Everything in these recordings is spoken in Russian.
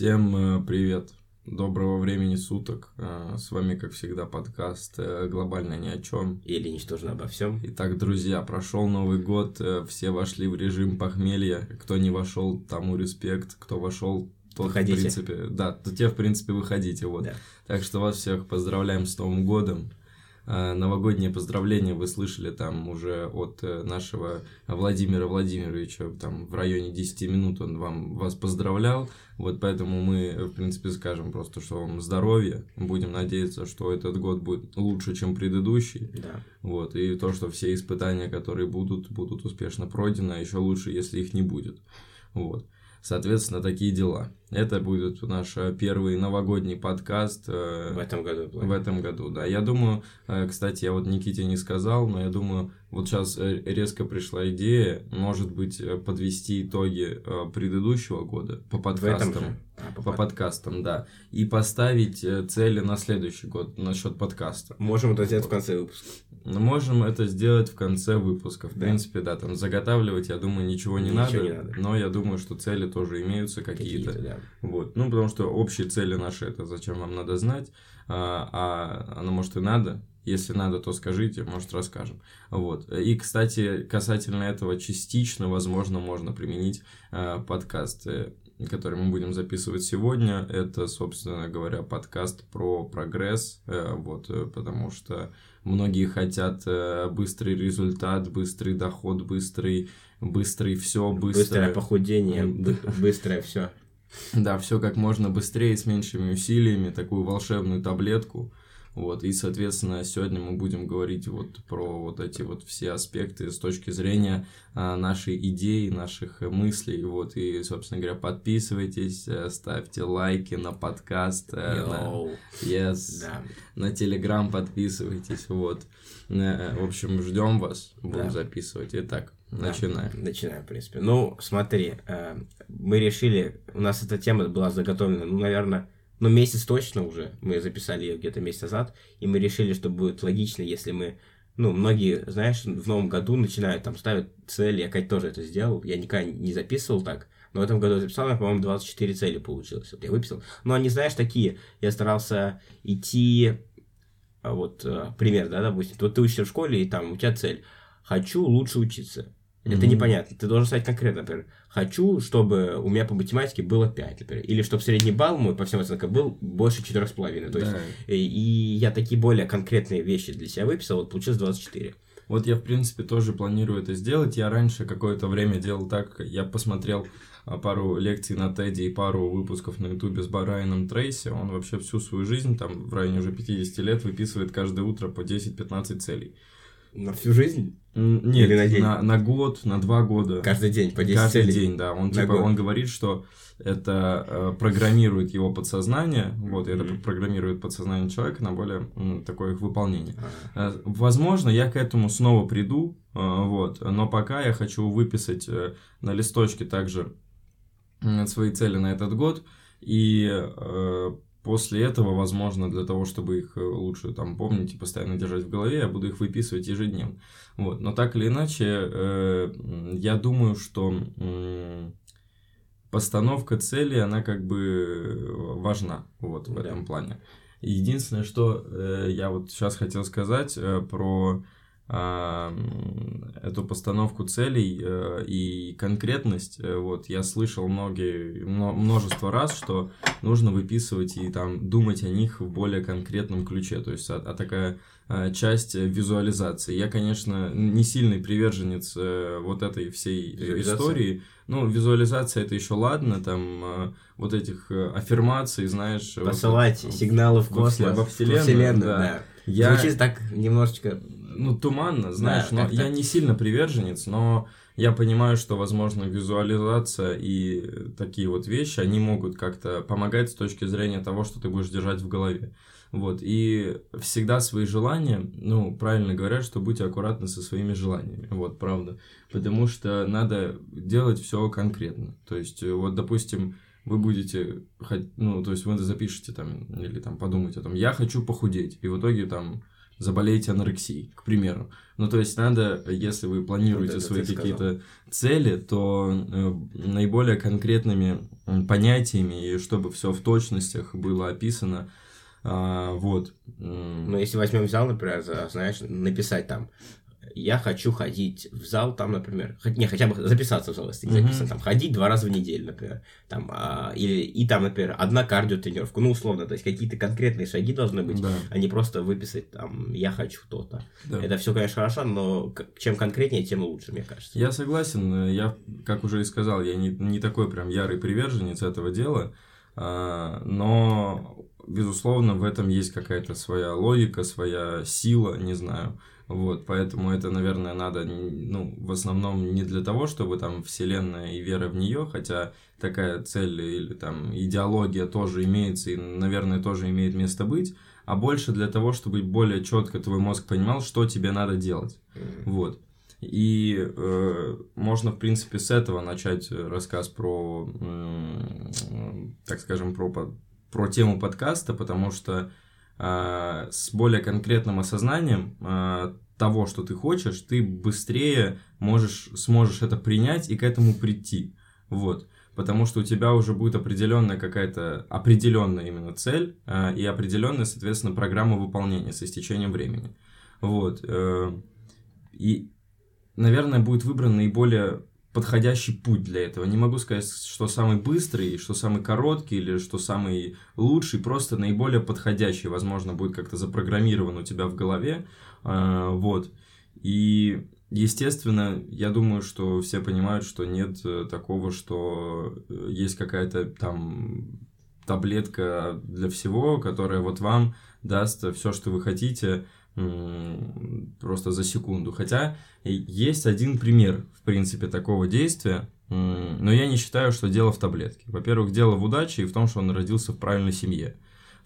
Всем э, привет, доброго времени суток. Э, С вами, как всегда, подкаст э, «Глобально ни о чем». Или ничтожно обо всем. Итак, друзья, прошел Новый год, все вошли в режим похмелья. Кто не вошел, тому респект. Кто вошел, тот, Выходите. в принципе, да, то те, в принципе, выходите, вот. Да. Так что вас всех поздравляем с Новым годом. Э, Новогодние поздравления вы слышали там уже от э, нашего Владимира Владимировича, там в районе 10 минут он вам, вас поздравлял, вот поэтому мы, э, в принципе, скажем просто, что вам здоровья, будем надеяться, что этот год будет лучше, чем предыдущий, Да. вот, и то, что все испытания, которые будут, будут успешно пройдены, а еще лучше, если их не будет, вот. Соответственно, такие дела. Это будет наш э, первый новогодний подкаст. э, В этом году. в этом году, да. Я думаю, э, кстати, я вот Никите не сказал, но я думаю, вот сейчас резко пришла идея, может быть, подвести итоги предыдущего года по В этом подкастам. же. А, По под- подкастам, да. И поставить э, цели на следующий год насчет подкаста. Можем это сделать в конце выпуска. Но можем это сделать в конце выпуска. В Да. принципе, да, там заготавливать, я думаю, ничего не, Ничего надо, не надо. Но я думаю, что цели тоже имеются какие-то. Какие-то, да. Вот. Ну, потому что общие цели наши это зачем вам надо знать, а, а оно может и надо. Если надо, то скажите, может, расскажем. Вот. И, кстати, касательно этого частично, возможно, можно применить а, подкасты, которые мы будем записывать сегодня. Это, собственно говоря, подкаст про прогресс. э, Вот, э, потому что многие хотят э, быстрый результат, быстрый доход, быстрый, быстрый все, Быстрое похудение, бы- быстрое все. да, все как можно быстрее, с меньшими усилиями, такую волшебную таблетку. Вот, и, соответственно, сегодня мы будем говорить вот про вот эти вот все аспекты с точки зрения а, нашей идеи, наших э, мыслей. Вот, и, собственно говоря, подписывайтесь, э, ставьте лайки на подкаст, э, на, yes, Да. на телеграм подписывайтесь, вот. В общем, ждем вас, будем Да. записывать. Итак, Да. начинаем. Начинаем, в принципе. Ну, смотри, мы решили, у нас эта тема была заготовлена, ну, наверное, ну, месяц точно уже, мы записали ее где-то месяц назад, и мы решили, что будет логично, если мы, ну, многие, знаешь, в новом году начинают там ставить цели, я, Кать, тоже это сделал, я никогда не записывал так, но в этом году я записал, меня, по-моему, 24 цели получилось, вот я выписал. Но они, знаешь, такие, я старался идти, а, вот, э, пример, да, допустим, вот ты учишься в школе, и там у тебя цель, хочу лучше учиться. Это Мгм. непонятно. Ты должен стать конкретно, например, хочу, чтобы у меня по математике было 5, например, или чтобы средний балл мой по всем оценкам был больше 4,5. То есть, Да. и, и я такие более конкретные вещи для себя выписал, вот получилось 24. Вот я, в принципе, тоже планирую это сделать. Я раньше какое-то время делал так, я посмотрел а, пару лекций на Теди и пару выпусков на Ютубе с Барайаном Трейси. Он вообще всю свою жизнь, там, в районе уже 50 лет, выписывает каждое утро по 10-15 целей. На всю жизнь? Нет, Или на день? на, на год, на два года. Каждый день по 10 Каждый целей? день, да. Он, На типа, год. он говорит, что это э, программирует его подсознание, вот, и это программирует подсознание человека на более м, такое их выполнение. Э, Возможно, я к этому снова приду, э, вот, но пока я хочу выписать э, на листочке также м, свои цели на этот год, и э, после этого, возможно, для того, чтобы их э, лучше там помнить и постоянно держать в голове, я буду их выписывать ежедневно. Вот, но так или иначе, э, я думаю, что м, постановка цели, она как бы важна, вот, в Да. этом плане. Единственное, что э, я вот сейчас хотел сказать э, про эту постановку целей э, и конкретность. Э, вот я слышал многие, мно- множество раз, что нужно выписывать и там думать о них в более конкретном ключе. То есть, а, а такая а, часть э, визуализации. Я, конечно, не сильный приверженец э, вот этой всей э, истории. Ну, визуализация это еще ладно, там э, вот этих э, аффирмаций, знаешь. Посылать вот, сигналы в во космос, во в вселенную, да. да. Я, Звучит так немножечко... ну, туманно, знаешь, Да, но так, я так. не сильно приверженец, но я понимаю, что, возможно, визуализация и такие вот вещи, они могут как-то помогать с точки зрения того, что ты будешь держать в голове. Вот, и всегда свои желания, ну, правильно говорят, что будьте аккуратны со своими желаниями, вот, правда, потому что надо делать все конкретно, то есть, э, вот, допустим, вы будете, ну, то есть, вы запишете там, или там подумайте, там, я хочу похудеть, и в итоге там заболеете анорексией, к примеру. Ну, то есть надо, если вы планируете вот свои какие-то цели, то э, наиболее конкретными понятиями, и чтобы все в точностях было описано, а, вот. Ну, если возьмем зал, например, знаешь, написать там я хочу ходить в зал, там, например, не, хотя бы записаться в зал, если mm-hmm. записано, там, ходить два раза в неделю, например, там, а, или, и там, например, одна кардиотренировка, ну, условно, то есть какие-то конкретные шаги должны быть, да. а не просто выписать, там, я хочу то-то. Да. Это все, конечно, хорошо, но чем конкретнее, тем лучше, мне кажется. Я согласен, я, как уже и сказал, я не, не такой прям ярый приверженец этого дела, а, но, безусловно, в этом есть какая-то своя логика, своя сила, не знаю, вот, поэтому это, наверное, надо, ну, в основном не для того, чтобы там вселенная и вера в нее, хотя такая цель или там идеология тоже имеется и, наверное, тоже имеет место быть, а больше для того, чтобы более четко твой мозг понимал, что тебе надо делать. Вот. И э, можно, в принципе, с этого начать рассказ про, э, так скажем, про, про тему подкаста, потому что с более конкретным осознанием а, того, что ты хочешь, ты быстрее можешь, сможешь это принять и к этому прийти. Вот. Потому что у тебя уже будет определенная какая-то, определенная именно цель э, и определенная, соответственно, программа выполнения с истечением времени. Вот. Э, и, наверное, будет выбран наиболее подходящий путь для этого. Не могу сказать, что самый быстрый, что самый короткий или что самый лучший, просто наиболее подходящий, возможно, будет как-то запрограммирован у тебя в голове. А, вот. И, естественно, я думаю, что все понимают, что нет э, такого, что э, есть какая-то там таблетка для всего, которая вот вам даст все, что вы хотите, просто за секунду. Хотя есть один пример, в принципе, такого действия, но я не считаю, что дело в таблетке. Во-первых, дело в удаче и в том, что он родился в правильной семье.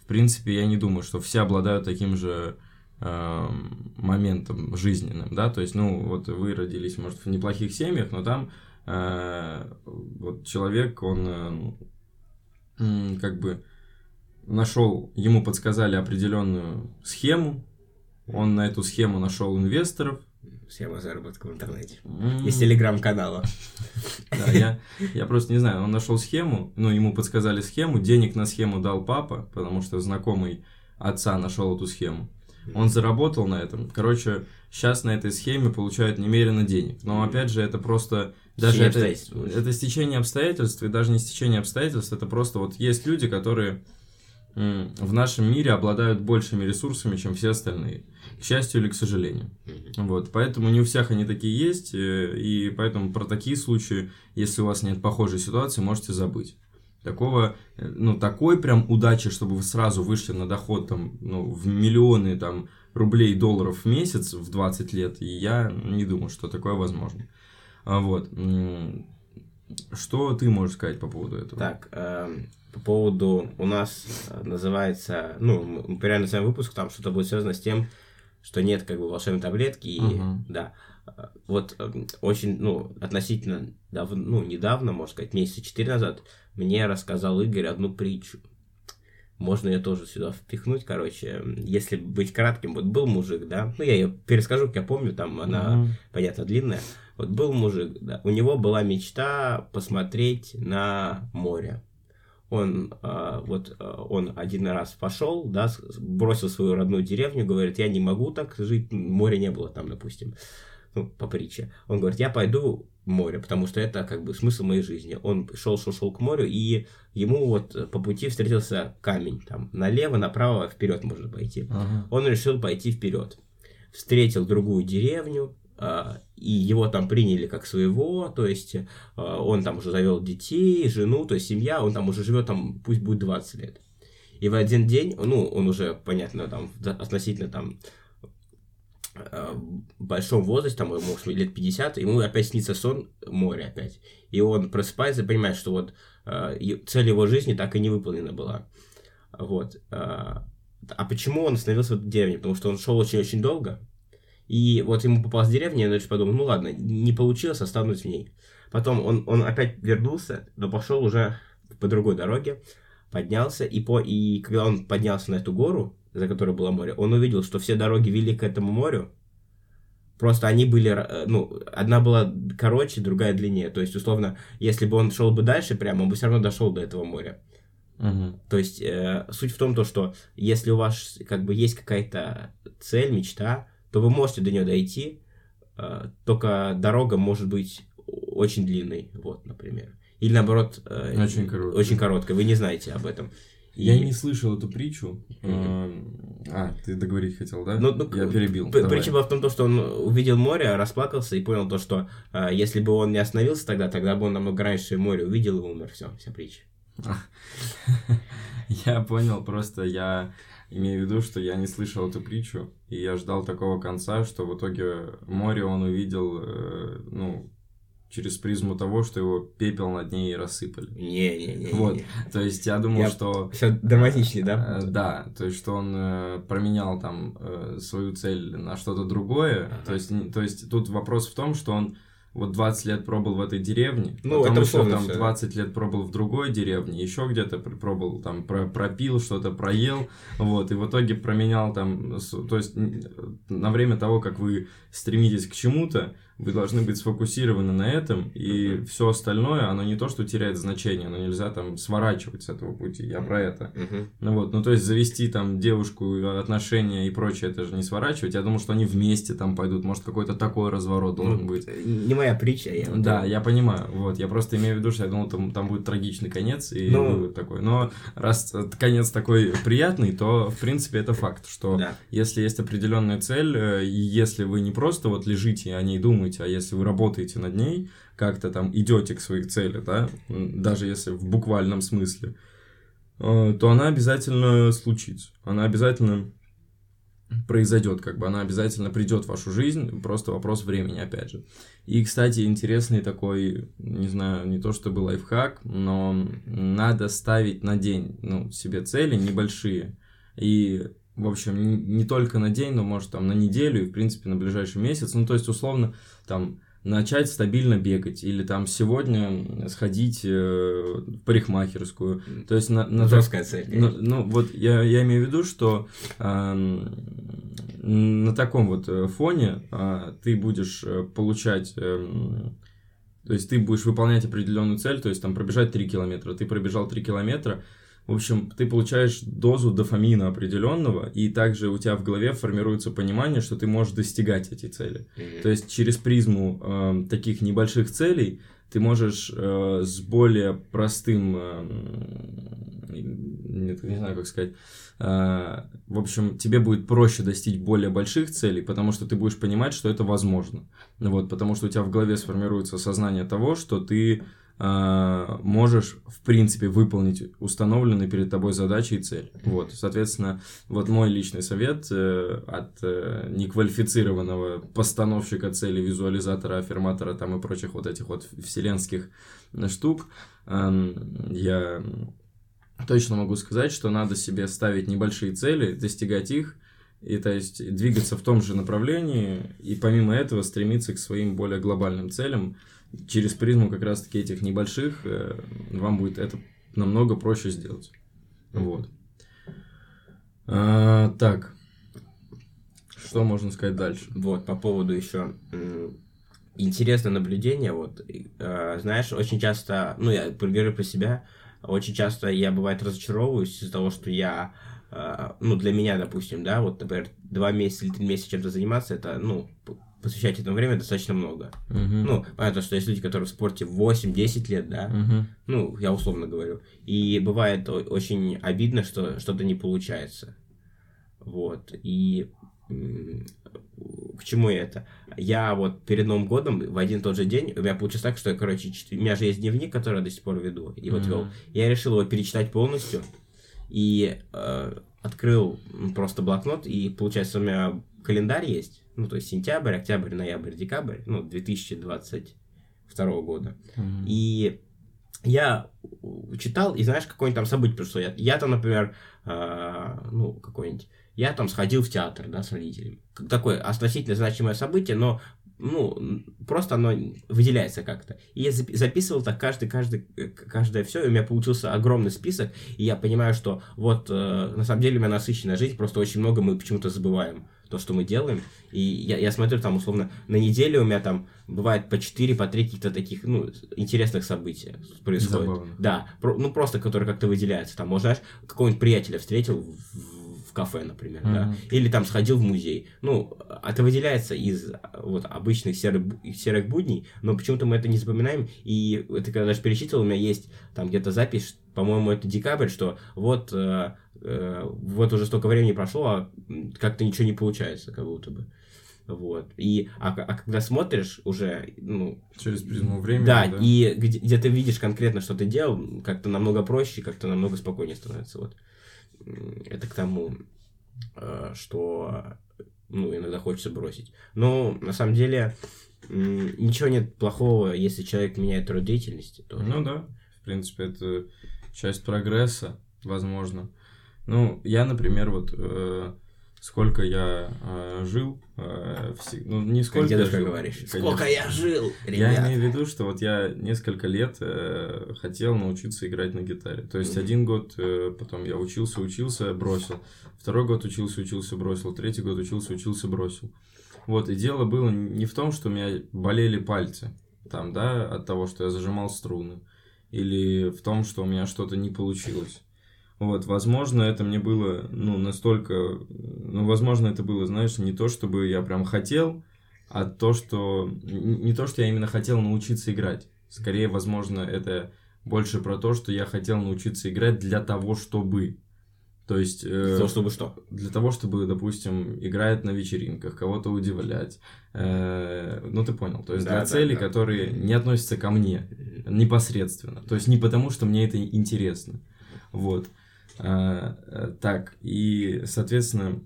В принципе, я не думаю, что все обладают таким же э, моментом жизненным, да, то есть, ну, вот вы родились, может, в неплохих семьях, но там э, вот человек, он э, как бы нашел, ему подсказали определенную схему, он на эту схему нашел инвесторов. Схема заработка в интернете. Mm. Из телеграм-канала. Да, я, я просто не знаю, он нашел схему, ну, ему подсказали схему, денег на схему дал папа, потому что знакомый отца нашел эту схему. Он заработал на этом. Короче, сейчас на этой схеме получают немерено денег. Но опять же, это просто даже это, это стечение обстоятельств, и даже не стечение обстоятельств, это просто вот есть люди, которые в нашем мире обладают большими ресурсами, чем все остальные. К счастью или к сожалению. Вот, поэтому не у всех они такие есть, э, и поэтому про такие случаи, если у вас нет похожей ситуации, можете забыть. Такого, э, ну, такой прям удачи, чтобы вы сразу вышли на доход там, ну, в миллионы там рублей, долларов в месяц в 20 лет, и я не думаю, что такое возможно. А вот. Что ты можешь сказать по поводу этого? Так, эм, по поводу у нас э, называется, ну, мы реально называем выпуск, там что-то будет связано с тем, что нет как бы волшебной таблетки, и, uh-huh. да, э, вот э, очень, ну, относительно давно, ну, недавно, можно сказать, месяца четыре назад, мне рассказал Игорь одну притчу. Можно ее тоже сюда впихнуть, короче, если быть кратким, вот был мужик, да, ну, я ее перескажу, как я помню, там она, uh-huh. понятно, длинная, вот был мужик, да, у него была мечта посмотреть на море, он э, вот э, он один раз пошел, да, бросил свою родную деревню, говорит, я не могу так жить, моря не было там, допустим, ну, по притче. Он говорит, я пойду в море, потому что это как бы смысл моей жизни. Он шел, шел, шел к морю, и ему вот по пути встретился камень, там, налево, направо, вперед можно пойти. Ага. Он решил пойти вперед. Встретил другую деревню, а, и его там приняли как своего, то есть а, он там уже завел детей, жену, то есть семья, он там уже живет там, пусть будет 20 лет. И в один день, ну, он уже, понятно, там, относительно там а, в большом возрасте, там, ему лет 50, ему опять снится сон, море опять. И он просыпается и понимает, что вот цель его жизни так и не выполнена была. Вот. А почему он остановился в деревне? Потому что он шел очень-очень долго, и вот ему попалась деревня, и он подумал, ну ладно, не получилось, останусь в ней. Потом он, он опять вернулся, но пошел уже по другой дороге, поднялся, и, по, и когда он поднялся на эту гору, за которой было море, он увидел, что все дороги вели к этому морю, Просто они были, э, ну, одна была короче, другая длиннее. То есть, условно, если бы он шел бы дальше прямо, он бы все равно дошел до этого моря. Угу. То есть, э, суть в том, то, что если у вас как бы есть какая-то цель, мечта, то вы можете до нее дойти, э, только дорога может быть очень длинной, вот, например. Или наоборот, э, очень короткая. Очень короткая, вы не знаете об этом. Я не слышал эту притчу. Mm-hmm. А, ты договорить хотел, да? Ну, ну, я перебил. Притча была в том, что он увидел море, расплакался и понял то, что э, если бы он не остановился тогда, тогда бы он намного раньше море увидел и умер. Все, вся притча. Я понял, просто я имею в виду, что я не слышал эту притчу, и я ждал такого конца, что в итоге море он увидел, э, ну, через призму того, что его пепел над ней рассыпали. Не-не-не. Вот, то есть я думал, я... что... Все драматичнее, да? Э, да, то есть что он э, променял там э, свою цель на что-то другое, ага. то, есть, то есть тут вопрос в том, что он вот 20 лет пробыл в этой деревне, ну, потом это еще там 20 все. лет пробыл в другой деревне, еще где-то пробыл, там про, пропил что-то, проел, вот, и в итоге променял там, то есть на время того, как вы стремитесь к чему-то, вы должны быть сфокусированы на этом, и uh-huh. все остальное, оно не то, что теряет значение, но нельзя там сворачивать с этого пути, я про это. Uh-huh. Ну вот, ну то есть завести там девушку, отношения и прочее, это же не сворачивать, я думал, что они вместе там пойдут, может какой-то такой разворот должен ну, быть. Не моя притча, я Да, я понимаю, вот, я просто имею в виду, что я думал, там, там будет трагичный конец и ну... вывод такой, но раз конец такой приятный, то в принципе это факт, что да. если есть определенная цель, э, и если вы не просто вот лежите о ней думаете, думаете, а если вы работаете над ней, как-то там идете к своей цели, да, даже если в буквальном смысле, э, то она обязательно случится. Она обязательно произойдет, как бы она обязательно придет в вашу жизнь, просто вопрос времени, опять же. И, кстати, интересный такой, не знаю, не то чтобы лайфхак, но надо ставить на день, ну, себе цели небольшие. И в общем, не только на день, но может там на неделю и, в принципе, на ближайший месяц. Ну, то есть, условно, там, начать стабильно бегать или там сегодня сходить э, в парикмахерскую. То есть на, на жесткая цель. Ну, ну вот я, я имею в виду, что э, на таком вот э, фоне э, ты будешь э, получать э, то есть ты будешь выполнять определенную цель, то есть там пробежать 3 километра. Ты пробежал 3 километра, в общем, ты получаешь дозу дофамина определенного, и также у тебя в голове формируется понимание, что ты можешь достигать эти цели. Mm-hmm. То есть через призму э, таких небольших целей ты можешь э, с более простым, э, не, не знаю, как сказать, э, в общем, тебе будет проще достичь более больших целей, потому что ты будешь понимать, что это возможно. Вот, потому что у тебя в голове сформируется сознание того, что ты можешь, в принципе, выполнить установленные перед тобой задачи и цель. Вот, соответственно, вот мой личный совет э, от э, неквалифицированного постановщика цели, визуализатора, аффирматора там и прочих вот этих вот вселенских штук, э, я точно могу сказать, что надо себе ставить небольшие цели, достигать их, и то есть двигаться в том же направлении, и помимо этого стремиться к своим более глобальным целям, через призму как раз-таки этих небольших э, вам будет это намного проще сделать. Вот. А, так. Что можно сказать дальше? Вот, по поводу еще интересное наблюдение. Вот, э, знаешь, очень часто, ну, я говорю про себя, очень часто я, бывает, разочаровываюсь из-за того, что я, э, ну, для меня, допустим, да, вот, например, два месяца или три месяца чем-то заниматься, это, ну, посвящать этому время достаточно много. Угу. Ну, понятно, что есть люди, которые в спорте 8-10 лет, да, угу. ну, я условно говорю. И бывает очень обидно, что что-то не получается. Вот. И к чему это? Я вот перед Новым годом в один тот же день, у меня получилось так, что я, короче, у меня же есть дневник, который я до сих пор веду, и вот mm вел. Я решил его перечитать полностью, и э, открыл просто блокнот, и получается у меня календарь есть, ну, то есть сентябрь, октябрь, ноябрь, декабрь, ну, 2022 года. Mm-hmm. И я читал, и знаешь, какое-нибудь там событие пришло. Я, я там, например, э, ну, какой-нибудь, я там сходил в театр, да, с родителями. Такое относительно значимое событие, но ну, просто оно выделяется как-то. И я записывал так каждый, каждый, э, каждое все, и у меня получился огромный список, и я понимаю, что вот э, на самом деле у меня насыщенная жизнь, просто очень много мы почему-то забываем то, что мы делаем. И я, я смотрю там, условно, на неделю у меня там бывает по 4, по 3 каких-то таких, ну, интересных события происходит. Забавно. Да, про, ну, просто, которые как-то выделяются. Там, может, знаешь, какого-нибудь приятеля встретил в, кафе, например, mm-hmm. да, или там сходил в музей. Ну, это выделяется из вот обычных серых, серых будней, но почему-то мы это не запоминаем, и это когда даже перечитывал, у меня есть там где-то запись, по-моему, это декабрь, что вот, э, э, вот уже столько времени прошло, а как-то ничего не получается, как будто бы. Вот. И, а, а когда смотришь уже, ну... Через призму времени, да. да? и где, где ты видишь конкретно, что ты делал, как-то намного проще, как-то намного спокойнее становится. Вот это к тому, э, что ну, иногда хочется бросить. Но на самом деле ничего нет плохого, если человек меняет род деятельности. Тоже. Ну да, в принципе, это часть прогресса, возможно. Ну, я, например, вот э, сколько я э, жил, э, все, ну не сколько как дедушка жил, говоришь, конечно. сколько я жил, ребят. Я имею в виду, что вот я несколько лет э, хотел научиться играть на гитаре. То есть mm-hmm. один год, э, потом я учился, учился, бросил. Второй год учился, учился, бросил. Третий год учился, учился, бросил. Вот, и дело было не в том, что у меня болели пальцы, там, да, от того, что я зажимал струны, или в том, что у меня что-то не получилось. Вот, возможно, это мне было, ну, настолько, ну, возможно, это было, знаешь, не то, чтобы я прям хотел, а то, что, не то, что я именно хотел научиться играть. Скорее, возможно, это больше про то, что я хотел научиться играть для того, чтобы. То есть... Э, для того, чтобы что? Для того, чтобы, допустим, играть на вечеринках, кого-то удивлять. Э, ну, ты понял. То есть, да, для да, целей, да. которые не относятся ко мне непосредственно. То есть, не потому, что мне это интересно. Вот. А, э, так, и, соответственно,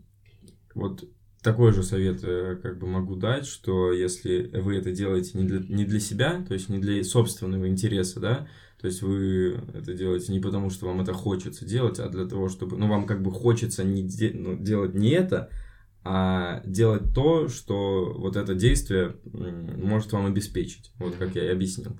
вот такой же совет э, как бы могу дать, что если вы это делаете не для, не для себя, то есть не для собственного интереса, да, то есть вы это делаете не потому, что вам это хочется делать, а для того, чтобы, ну, вам как бы хочется не де, ну, делать не это, а делать то, что вот это действие может вам обеспечить, вот как я и объяснил.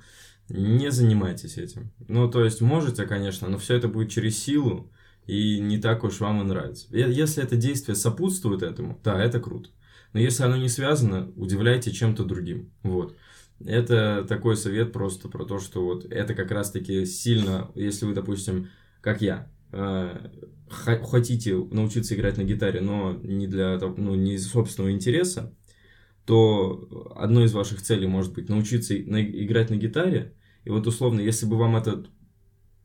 Не занимайтесь этим. Ну, то есть можете, конечно, но все это будет через силу, и не так уж вам и нравится. Если это действие сопутствует этому, да, это круто. Но если оно не связано, удивляйте чем-то другим. Вот. Это такой совет просто про то, что вот это как раз-таки сильно, если вы, допустим, как я, э, хотите научиться играть на гитаре, но не для ну, не из собственного интереса, то одной из ваших целей может быть научиться играть на гитаре. И вот условно, если бы вам этот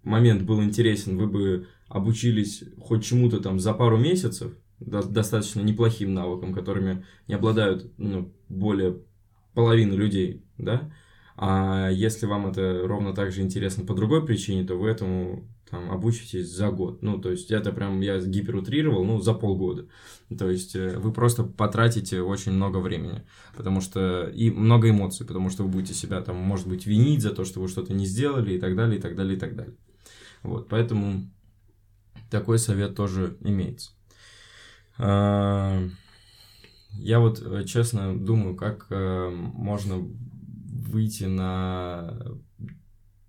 момент был интересен, вы бы обучились хоть чему-то там за пару месяцев, достаточно неплохим навыкам, которыми не обладают ну, более половины людей, да, а если вам это ровно так же интересно по другой причине, то вы этому там обучитесь за год. Ну, то есть это прям я гиперутрировал, ну, за полгода. То есть э, вы просто потратите очень много времени, потому что и много эмоций, потому что вы будете себя там, может быть, винить за то, что вы что-то не сделали и так далее, и так далее, и так далее. Вот, поэтому такой совет тоже имеется. А, я вот э, честно думаю, как э, можно выйти на...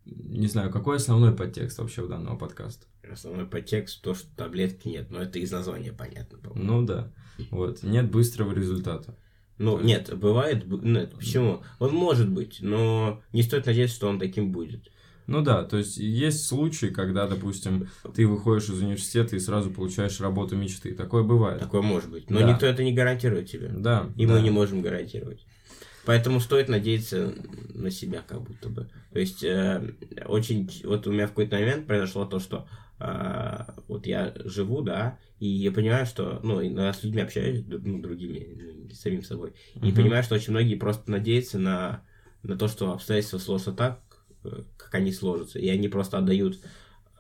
Не знаю, какой основной подтекст вообще у данного подкаста? Основной подтекст то, что таблетки нет, но это из названия понятно. По-моему. Ну да. Вот. Нет быстрого результата. Ну, нет, бывает... Нет, почему? Он может быть, но не стоит надеяться, что он таким будет. Ну да, то есть есть случаи, когда, допустим, ты выходишь из университета и сразу получаешь работу мечты. Такое бывает. Такое может быть. Но да. никто это не гарантирует тебе. Да. И да. мы не можем гарантировать. Поэтому стоит надеяться на себя, как будто бы. То есть, э, очень... Вот у меня в какой-то момент произошло то, что э, вот я живу, да, и я понимаю, что... Ну, иногда с людьми общаюсь, ну, другими, ну, самим собой. И угу. понимаю, что очень многие просто надеются на, на то, что обстоятельства сложатся так, как они сложатся. И они просто отдают...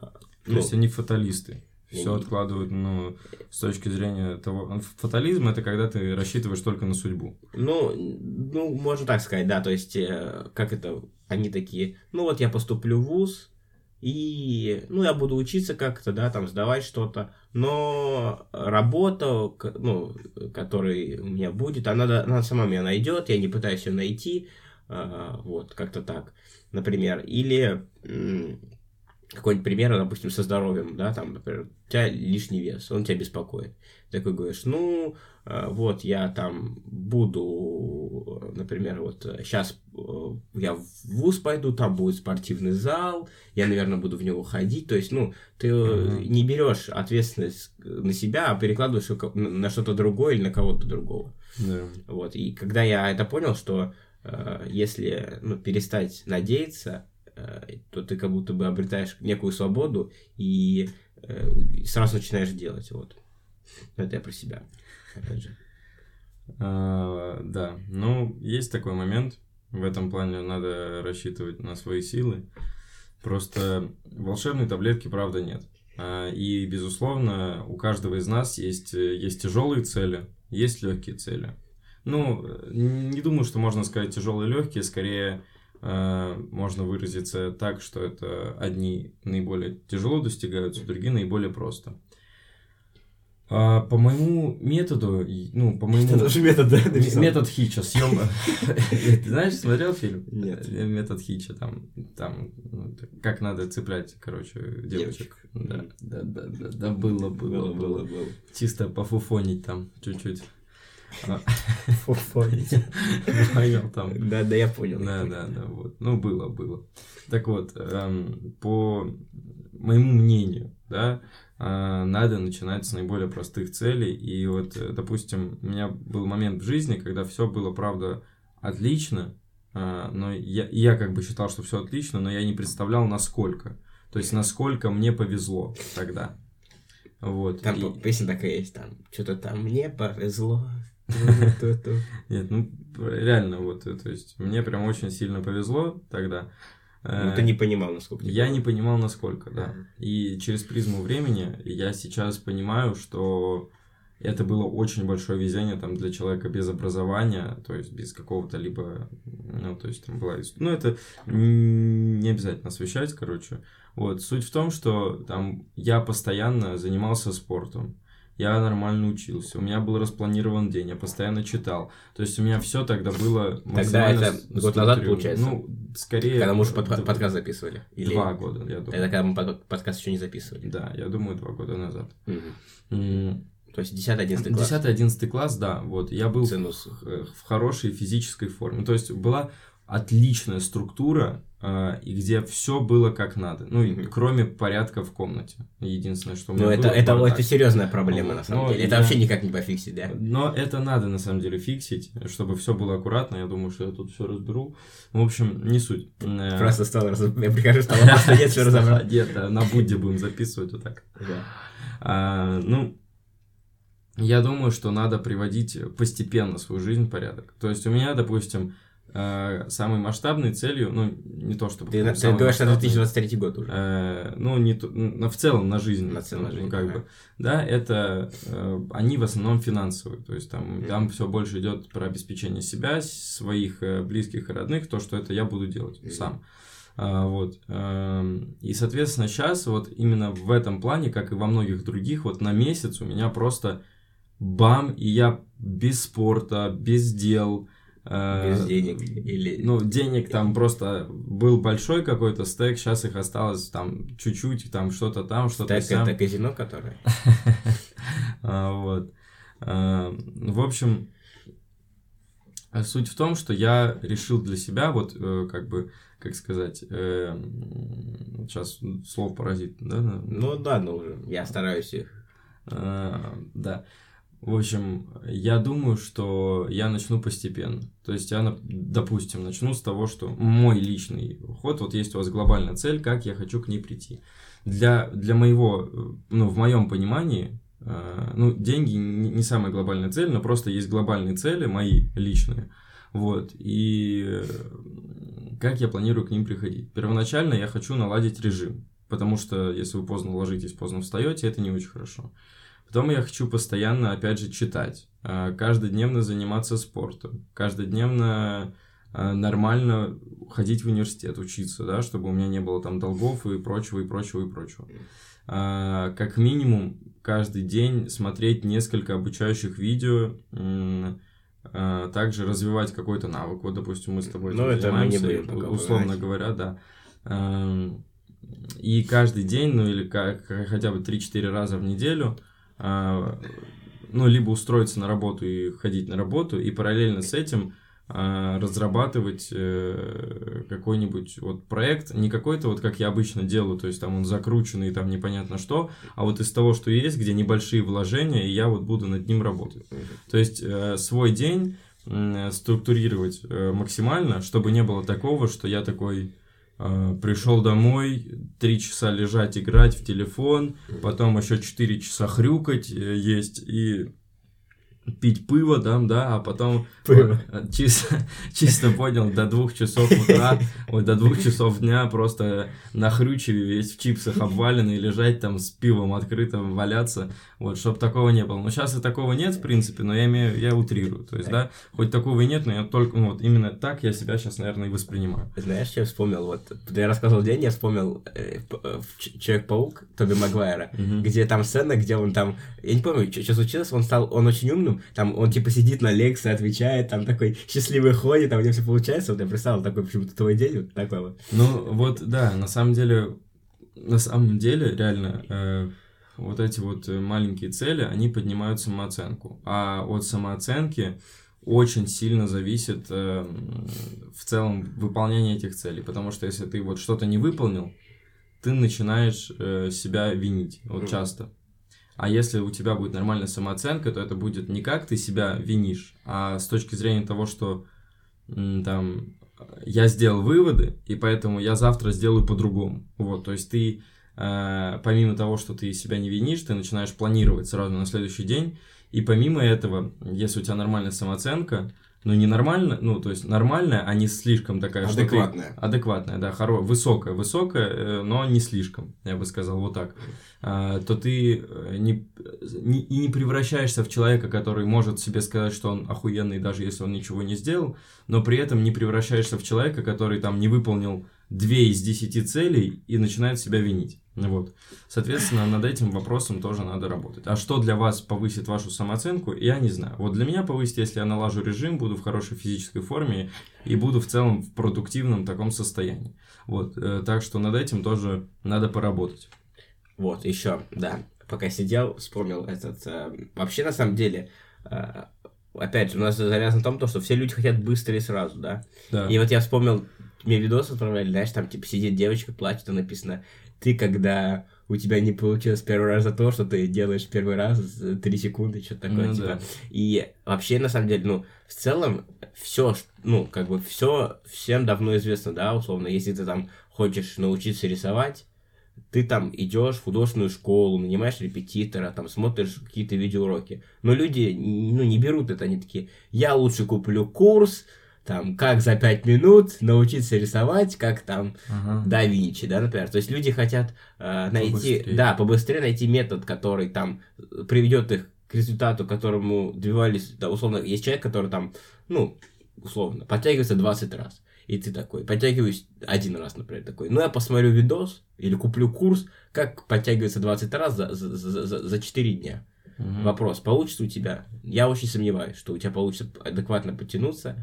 Ну, то есть они фаталисты. Все откладывают, ну, с точки зрения того... Ну, фатализм это когда ты рассчитываешь только на судьбу. Ну, ну, можно так сказать, да. То есть, э, как это, они такие, ну вот я поступлю в ВУЗ, и, ну, я буду учиться как-то, да, там, сдавать что-то, но работа, ну, которая у меня будет, она, она сама меня найдет, я не пытаюсь ее найти, вот, как-то так, например, или какой-нибудь пример, допустим, со здоровьем, да, там, например, у тебя лишний вес, он тебя беспокоит. Ты такой говоришь, ну, э, вот я там буду, например, вот сейчас э, я в ВУЗ пойду, там будет спортивный зал, я, наверное, буду в него ходить. То есть, ну, ты mm-hmm. не берешь ответственность на себя, а перекладываешь на что-то другое или на кого-то другого. Yeah. Вот. И когда я это понял, что э, если ну, перестать надеяться, Э, то ты как будто бы обретаешь некую свободу и, э, сразу начинаешь делать. Вот. Это я про себя, опять же. А, да, ну, есть такой момент. В этом плане надо рассчитывать на свои силы. Просто волшебной таблетки, правда, нет. А, и, безусловно, у каждого из нас есть, есть тяжелые цели, есть легкие цели. Ну, не думаю, что можно сказать тяжелые и легкие, скорее Э, можно выразиться так, что это одни наиболее тяжело достигаются, другие наиболее просто. А, по моему методу, ну, по моему... Это даже метод, да? Метод Хича, съем... Ты знаешь, смотрел фильм? Нет. Метод Хича, там, там, ну, как надо цеплять, короче, девочек. Да, да, да, да, да, было, было, было, было. Чисто пофуфонить там чуть-чуть. Понял там. Да, да, я понял. Да, да, да, вот. Ну, было, было. Так вот, эм, по моему мнению, да, э, надо начинать с наиболее простых целей. И вот, э, допустим, у меня был момент в жизни, когда все было, правда, отлично, э, но я, я как бы считал, что все отлично, но я не представлял, насколько. То есть, насколько мне повезло тогда. Вот. Там и... песня такая есть, там, что-то там мне повезло. Нет, ну реально вот, э, то есть мне прям очень сильно повезло тогда. Ну, ты не понимал, насколько. Я не понимал, насколько, да. И через призму времени я сейчас понимаю, что это было очень большое везение там для человека без образования, то есть без какого-то либо, ну, то есть там была... Ну, это не обязательно освещать, короче. Вот, суть в том, что там я постоянно занимался спортом я нормально учился, у меня был распланирован день, я постоянно читал. То есть у меня все тогда было Тогда это год назад, получается? Ну, скорее... Когда мы уже под, под, подкаст записывали? Или... Два года, я думаю. Это когда мы под, подкаст еще не записывали? Да, я думаю, два года назад. Угу. То есть 10-11 класс? 10-11 класс, да. Вот, я был в, в хорошей физической форме. То есть была отличная структура, э, и где все было как надо. Ну, mm-hmm. кроме порядка в комнате. Единственное, что Ну, это, это, это серьезная проблема, ну, на самом деле. Это я... вообще никак не пофиксить, да? Но это надо, на самом деле, фиксить, чтобы все было аккуратно. Я думаю, что я тут все разберу. В общем, не суть. Э, просто стал раз... Я прихожу, просто нет, все разобрал. Нет, на Будде будем записывать вот так. А, ну, я думаю, что надо приводить постепенно свою жизнь в порядок. То есть у меня, допустим, самой масштабной целью, ну, не то чтобы... Ты, ты говоришь на 2023 год уже. Э, ну, не то, но в целом на жизнь. На целом на жизнь, ну, как ага. бы. Да, это... Э, они в основном финансовые. То есть там, mm-hmm. там все больше идет про обеспечение себя, своих э, близких и родных, то, что это я буду делать mm-hmm. сам. А, вот. Эм, и, соответственно, сейчас вот именно в этом плане, как и во многих других, вот на месяц у меня просто бам, и я без спорта, без дел, Э, Без денег или... Ну, денег там просто был большой какой-то стек, сейчас их осталось там чуть-чуть, там что-то там, что-то Стек это казино, которое? А, вот. Э, в общем, суть в том, что я решил для себя, вот э, как бы, как сказать, сейчас слово паразит, да? Ну да, ну уже, я стараюсь их. Да. В общем, я думаю, что я начну постепенно. То есть я, допустим, начну с того, что мой личный ход, вот есть у вас глобальная цель, как я хочу к ней прийти. Для, для моего, ну, в моем понимании, э, ну, деньги не, не самая глобальная цель, но просто есть глобальные цели, мои личные. Вот, и как я планирую к ним приходить? Первоначально я хочу наладить режим, потому что если вы поздно ложитесь, поздно встаете, это не очень хорошо. Потом я хочу постоянно, опять же, читать, а, каждодневно заниматься спортом, каждодневно э, нормально ходить в университет, учиться, да, чтобы у меня не было там долгов и прочего, и прочего, и прочего. А, как минимум каждый день смотреть несколько обучающих видео, а, также развивать какой-то навык. Вот, допустим, мы с тобой ну, это занимаемся, мы не будем условно говоря, да. И каждый день, ну или как, хотя бы 3-4 раза в неделю, а, ну, либо устроиться на работу и ходить на работу, и параллельно с этим а, разрабатывать э, какой-нибудь вот проект, не какой-то вот как я обычно делаю, то есть там он закрученный, там непонятно что, а вот из того, что есть, где небольшие вложения, и я вот буду над ним работать. То есть э, свой день структурировать э, максимально, чтобы не было такого, что я такой пришел домой, три часа лежать, играть в телефон, потом еще четыре часа хрюкать есть и пить пиво там, да, а потом пиво. чисто, чисто понял, до двух часов утра, вот до двух часов дня просто на хрючеве весь в чипсах обваленный, лежать там с пивом открытым, валяться, вот, чтобы такого не было. Но сейчас и такого нет, в принципе, но я имею, я утрирую, то есть, да, хоть такого и нет, но я только, ну, вот, именно так я себя сейчас, наверное, и воспринимаю. Знаешь, я вспомнил, вот, я рассказывал день, я вспомнил э, э, Человек-паук Тоби Магуайра, где там сцена, где он там, я не помню, что случилось, он стал, он очень умным, там он типа сидит на лекции, отвечает, там такой счастливый ходит, там у него все получается, вот я представил такой почему-то твой день, вот такой вот. Ну, вот, да, на самом деле, на самом деле, реально, э, вот эти вот маленькие цели, они поднимают самооценку, а от самооценки очень сильно зависит э, в целом выполнение этих целей, потому что если ты вот что-то не выполнил, ты начинаешь э, себя винить, вот часто. А если у тебя будет нормальная самооценка, то это будет не как ты себя винишь, а с точки зрения того, что там я сделал выводы, и поэтому я завтра сделаю по-другому. Вот, то есть ты э, помимо того, что ты себя не винишь, ты начинаешь планировать сразу на следующий день, и помимо этого, если у тебя нормальная самооценка, ну, не нормально, ну, то есть нормальная, а не слишком такая, адекватная. что ты... Адекватная, да, хоро... высокая, высокая, э, но не слишком, я бы сказал, вот так. А, то ты э, не, не, и не превращаешься в человека, который может себе сказать, что он охуенный, даже если он ничего не сделал, но при этом не превращаешься в человека, который там не выполнил две из десяти целей и начинает себя винить. Вот. Соответственно, над этим вопросом тоже надо работать. А что для вас повысит вашу самооценку, я не знаю. Вот для меня повысит, если я налажу режим, буду в хорошей физической форме и буду в целом в продуктивном таком состоянии. Вот. Э, так что над этим тоже надо поработать. Вот, еще, да, пока сидел, вспомнил этот... Э, вообще, на самом деле, э, опять же, у нас завязано в том, что все люди хотят быстро и сразу, да? Да. И вот я вспомнил, мне видос отправляли, знаешь, там, типа, сидит девочка, плачет, там написано, ты, когда у тебя не получилось первый раз за то, что ты делаешь первый раз за 3 секунды, что-то такое, ну, типа. Да. И вообще, на самом деле, ну, в целом, все, ну, как бы, все всем давно известно, да, условно, если ты там хочешь научиться рисовать, ты там идешь в художественную школу, нанимаешь репетитора, там смотришь какие-то видеоуроки. Но люди, ну, не берут это, они такие, я лучше куплю курс, там, как за пять минут научиться рисовать, как там ага. да Винчи, да, например. То есть люди хотят э, найти, побыстрее. да, побыстрее найти метод, который там приведет их к результату, которому добивались, да, условно, есть человек, который там, ну, условно, подтягивается 20 раз. И ты такой, подтягиваюсь один раз, например, такой, ну я посмотрю видос или куплю курс, как подтягивается 20 раз за, за, за, за 4 дня. Угу. Вопрос, получится у тебя? Я очень сомневаюсь, что у тебя получится адекватно подтянуться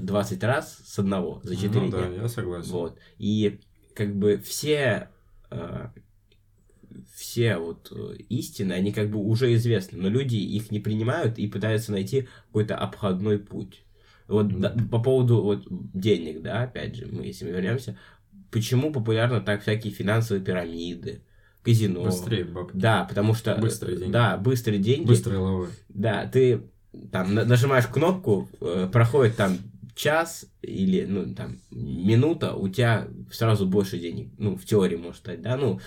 20 раз с одного за 4 ну, дня. да, я согласен. Вот. И как бы все э, все вот э, истины, они как бы уже известны, но люди их не принимают и пытаются найти какой-то обходной путь. Вот mm-hmm. да, по поводу вот денег, да, опять же, мы если мы вернемся, почему популярны так всякие финансовые пирамиды, казино. Быстрее бабки. Да, потому что... Быстрые деньги. Да, быстрые деньги. Быстрые лавы. Да, ты там нажимаешь кнопку, э, проходит там час или, ну, там, минута, у тебя сразу больше денег. Ну, в теории может стать, да, ну...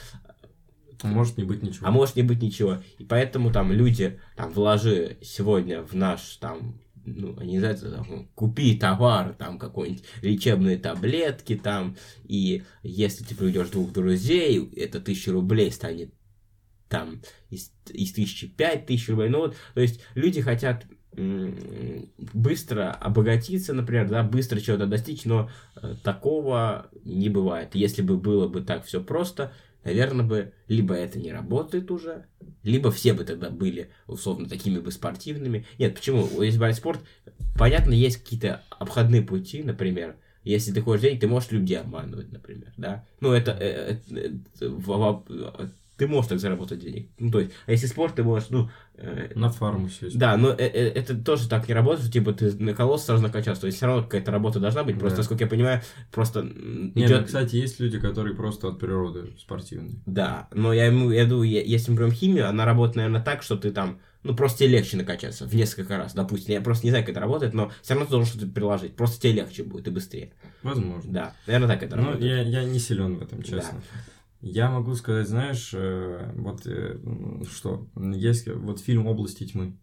А может не быть ничего. А может не быть ничего. И поэтому там люди, там, вложи сегодня в наш, там, ну, они называются, там, купи товар, там, какой-нибудь лечебные таблетки, там, и если ты приведешь двух друзей, это тысяча рублей станет там из, из тысячи пять тысяч рублей. Ну вот, то есть люди хотят быстро обогатиться, например, да, быстро чего-то достичь, но э, такого не бывает. Если бы было бы так все просто, наверное, бы либо это не работает уже, либо все бы тогда были, условно, такими бы спортивными. Нет, почему? Если брать спорт, понятно, есть какие-то обходные пути, например, если ты хочешь денег, ты можешь людей обманывать, например, да. Ну, это, это, это, ты можешь так заработать денег. Ну, то есть, а если спорт, ты можешь, ну... Э, на фарму сесть. Да, но э, э, это тоже так не работает, что, типа, ты на колосс сразу накачался. То есть, все равно какая-то работа должна быть. Просто, да. насколько я понимаю, просто идет... Нет, ну, кстати, есть люди, которые просто от природы спортивные. Да, но я, я думаю, если мы берем химию, она работает, наверное, так, что ты там ну, просто тебе легче накачаться в несколько раз, допустим. Я просто не знаю, как это работает, но все равно ты должен что-то приложить. Просто тебе легче будет и быстрее. Возможно. Да, наверное, так это но работает. Я, я не силен в этом, честно. Да. Я могу сказать, знаешь, э, вот э, что, есть вот фильм «Области тьмы».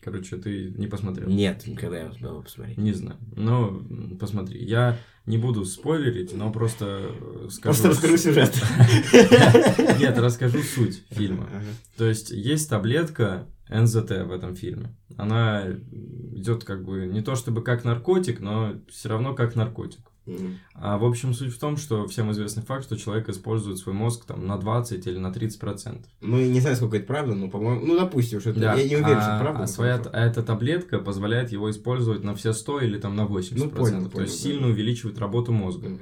Короче, ты не посмотрел? Нет, никогда я успел посмотреть. Не знаю. Но посмотри. Я не буду спойлерить, но просто скажу... Просто расскажу сюжет. Нет, расскажу суть фильма. То есть, есть таблетка НЗТ в этом фильме. Она идет как бы не то чтобы как наркотик, но все равно как наркотик. А в общем суть в том, что всем известный факт, что человек использует свой мозг там на 20 или на 30 процентов. Ну, не знаю, сколько это правда, но, по-моему, ну, допустим, что это, да. я не уверен, а, что это правда. А, своя, а эта таблетка позволяет его использовать на все 100 или там на 80 ну, процентов. Понял, то есть, да. сильно увеличивает работу мозга. Угу.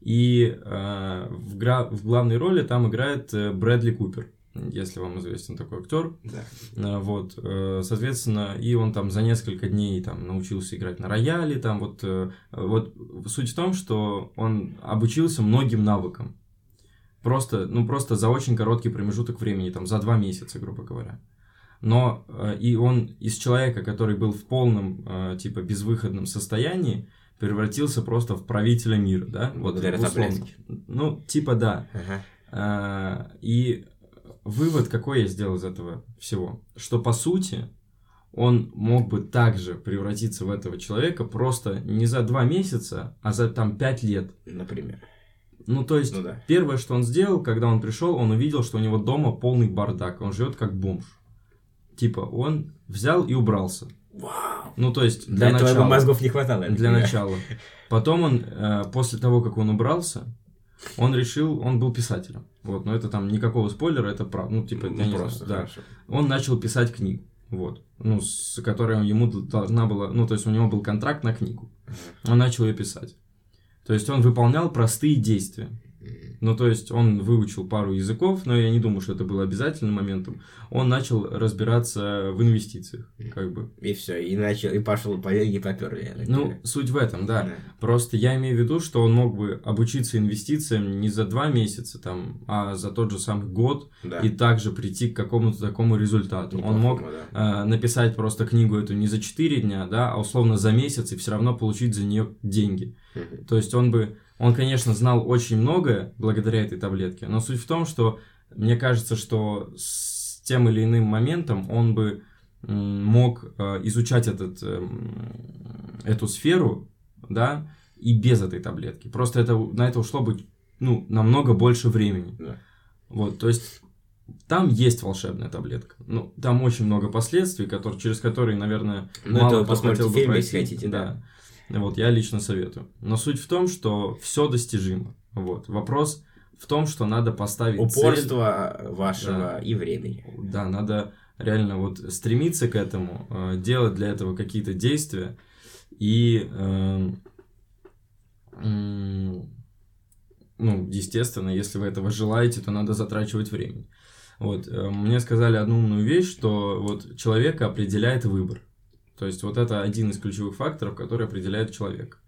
И э, в, гра... в главной роли там играет э, Брэдли Купер если вам известен такой актер. Да. Э, вот, э, соответственно, и он там за несколько дней там научился играть на рояле, там вот, э, вот суть в том, что он обучился многим навыкам. Просто, ну просто за очень короткий промежуток времени, там за два месяца, грубо говоря. Но и он из человека, который был в полном, типа, безвыходном состоянии, превратился просто в правителя мира, да? Благодаря вот, условно. Ну, типа да. Ага. И вывод какой я сделал из этого всего? Что по сути он мог бы также превратиться в этого человека просто не за два месяца, а за там пять лет. Например. Ну, то есть, ну, да. первое, что он сделал, когда он пришел, он увидел, что у него дома полный бардак. Он живет как бомж. Типа, он взял и убрался. Вау. Ну, то есть, для, для начала. Мозгов не хватало. Для начала. Потом он, э, после того, как он убрался, он решил, он был писателем. Вот, но это там никакого спойлера, это правда. Ну, типа, ну, я не просто, знаю, да. Он начал писать книгу. Вот. Ну, с которой ему должна была. Ну, то есть у него был контракт на книгу. Он начал ее писать. То есть он выполнял простые действия. Ну, то есть он выучил пару языков, но я не думаю, что это было обязательным моментом. Он начал разбираться в инвестициях, как бы. И все, и начал, и пошел по и поперли. Ну, суть в этом, да. да. Просто я имею в виду, что он мог бы обучиться инвестициям не за два месяца, там, а за тот же самый год, да. и также прийти к какому-то такому результату. Неплохому, он мог да. э, написать просто книгу эту не за четыре дня, да, а условно за месяц, и все равно получить за нее деньги. То есть он бы он, конечно, знал очень многое благодаря этой таблетке, но суть в том, что мне кажется, что с тем или иным моментом он бы мог э, изучать этот, эм, эту сферу, да, и без этой таблетки. Просто это, на это ушло бы, ну, намного больше времени. Да. Вот, то есть, там есть волшебная таблетка. Ну, там очень много последствий, которые, через которые, наверное, ну, мало кто хотел бы пройти. Хотите, да. да. Вот, я лично советую. Но суть в том, что все достижимо. Вот. Вопрос в том, что надо поставить Упорство цель. вашего да. и времени. Да, надо реально вот стремиться к этому, э, делать для этого какие-то действия и э, э, ну, естественно, если вы этого желаете, то надо затрачивать время. Вот, э, мне сказали одну умную вещь, что вот человека определяет выбор. То есть вот это один из ключевых факторов, который определяет человека.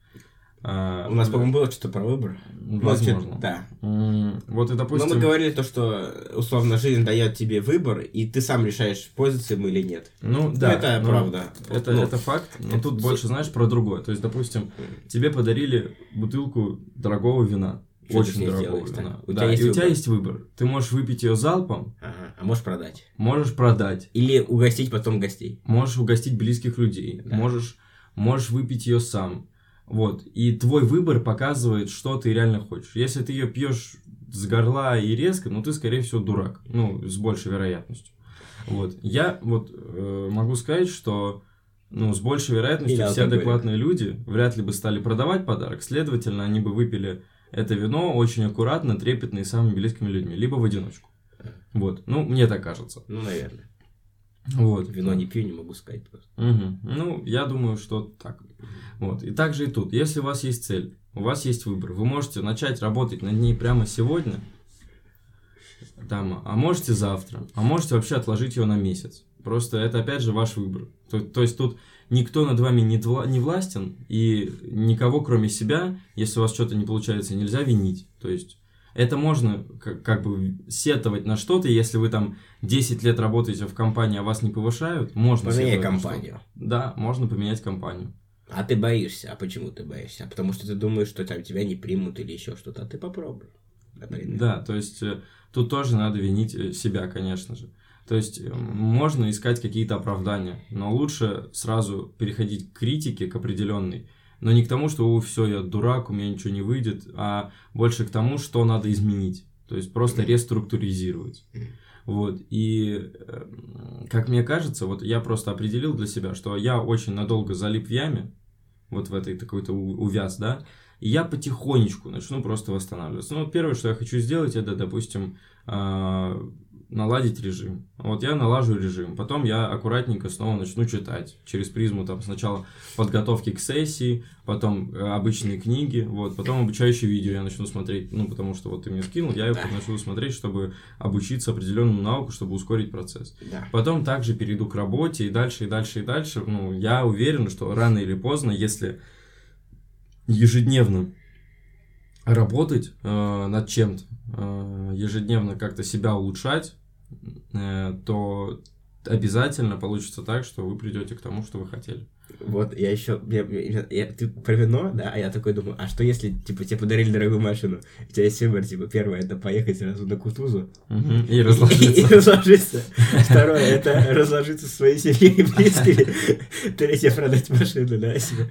А, У нас, по-моему, было что-то про выбор. Возможно. Да. Вот и допустим... Но мы говорили то, что условно жизнь дает тебе выбор, и ты сам решаешь, пользоваться им или нет. Ну да. Это ну, правда. Это, ну, это факт, но это тут больше знаешь про другое. То есть, допустим, тебе подарили бутылку дорогого вина. Что очень дорогого вина. У, да, тебя, есть и у тебя есть выбор. Ты можешь выпить ее залпом. Ага. А можешь продать. Можешь продать. Или угостить потом гостей. Можешь угостить близких людей. Да. Можешь, можешь выпить ее сам. Вот. И твой выбор показывает, что ты реально хочешь. Если ты ее пьешь с горла и резко, ну ты, скорее всего, дурак. Ну, с большей вероятностью. Вот. Я вот э, могу сказать, что ну, с большей вероятностью Или все адекватные люди вряд ли бы стали продавать подарок, следовательно, они бы выпили это вино очень аккуратно, трепетно и самыми близкими людьми, либо в одиночку. Вот, ну, мне так кажется. Ну, наверное. Вот. Вино не пью, не могу сказать просто. Мгм. Ну, я думаю, что так. Вот. И также и тут. Если у вас есть цель, у вас есть выбор, вы можете начать работать над ней прямо сегодня, там, а можете завтра, а можете вообще отложить ее на месяц. Просто это опять же ваш выбор. То, то есть тут никто над вами не, вла- не властен, и никого кроме себя, если у вас что-то не получается, нельзя винить. То есть это можно как, как бы сетовать на что-то, если вы там 10 лет работаете в компании, а вас не повышают, можно Поменяй компанию. Да, можно поменять компанию. А ты боишься. А почему ты боишься? Потому что ты думаешь, что там тебя не примут или еще что-то. А ты попробуй. Например. Да, то есть э, тут тоже надо винить э, себя, конечно же. То есть э, можно искать какие-то оправдания, но лучше сразу переходить к критике, к определенной, но не к тому, что все, я дурак, у меня ничего не выйдет, а больше к тому, что надо изменить. То есть просто реструктуризировать. Вот, и э, как мне кажется, вот я просто определил для себя, что я очень надолго залип в яме, вот в этой такой-то увяз, да, и я потихонечку начну просто восстанавливаться. Ну, вот первое, что я хочу сделать, это, допустим, а, наладить режим. Вот я налажу режим, потом я аккуратненько снова начну читать через призму там сначала подготовки к сессии, потом э, обычные книги, вот, потом обучающие видео я начну смотреть, ну, потому что вот ты мне скинул, я их Да. начну смотреть, чтобы обучиться определенному науку, чтобы ускорить процесс. Да. Потом также перейду к работе и дальше, и дальше, и дальше. Ну, я уверен, что рано или поздно, если ежедневно работать э, над чем-то, э, ежедневно как-то себя улучшать, то обязательно получится так, что вы придете к тому, что вы хотели. Вот я еще, я, я- я- ты про вино, да, а я такой думаю, а что если, типа, тебе подарили дорогую машину, у тебя есть выбор, типа, первое, это поехать сразу на Кутузу. И И разложиться. разложиться. Второе, это разложиться со своей семьей и близкими. Третье, продать машину, да, себе.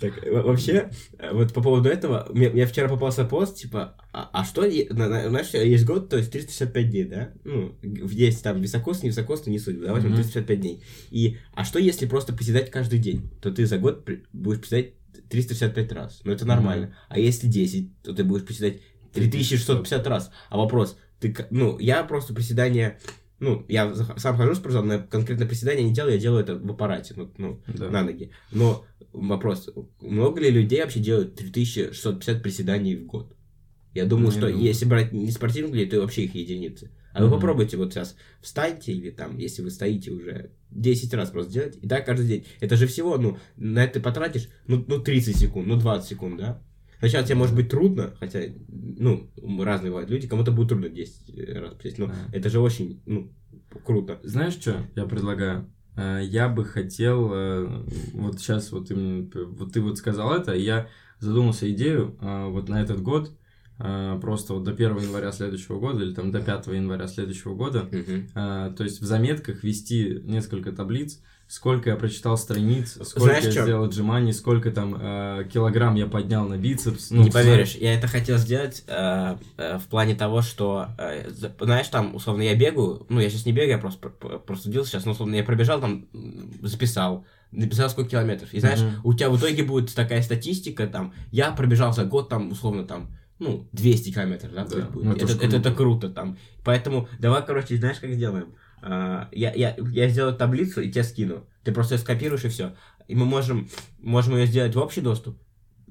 Так, во- вообще, вот по поводу этого, мне, мне вчера попался пост, типа, а, а что, знаешь, есть год, то есть 365 дней, да? Ну, есть там високосный, невысокосный, не суть, да, возьмем Мгм. 365 дней. И, а что если просто приседать каждый день? То ты за год будешь приседать 365 раз, ну это нормально. А если 10, то ты будешь приседать 3650 раз. А вопрос, ты, ну, я просто приседания, ну, я сам хожу в спортзал, но я конкретно приседания не делаю, я делаю это в аппарате, ну, ну, Да. на ноги. Но вопрос, много ли людей вообще делают 3650 приседаний в год? Я думаю, Не что думаю. если брать не спортивных людей, то вообще их единицы. А вы попробуйте вот сейчас встаньте или там, если вы стоите уже 10 раз просто делать, и так каждый день. Это же всего, ну, на это потратишь, ну, ну 30 секунд, ну 20 секунд, да? Сначала тебе может быть трудно, хотя, ну, разные бывают люди, кому-то будет трудно 10 раз присесть, но Да. это же очень, ну, круто. Знаешь, что я предлагаю? Э, Я бы хотел, э, вот сейчас вот, именно, вот ты вот сказал это, я задумался идею э, вот на этот год, э, просто вот до 1 января следующего года или там до 5 января следующего года, э, то есть в заметках вести несколько таблиц, сколько я прочитал страниц, сколько Знаешь, я чё? сделал отжиманий, сколько там э, килограмм я поднял на бицепс. не Ну, поверишь, я это хотел сделать э, э, в плане того, что, э, знаешь, там, условно, я бегаю, ну, я сейчас не бегаю, я просто, пр- просто удился сейчас, но, условно, я пробежал, там, записал, написал сколько километров. И знаешь, Мгм. у тебя в итоге будет такая статистика, там, я пробежал за год, там, условно, там, ну, 200 километров, да, Да, будет. ну, это это, ж это, круто. круто, там. Поэтому давай, короче, знаешь, как сделаем? А, я, я, я сделаю таблицу и тебе скину. Ты просто скопируешь и все. И мы можем, можем ее сделать в общий доступ,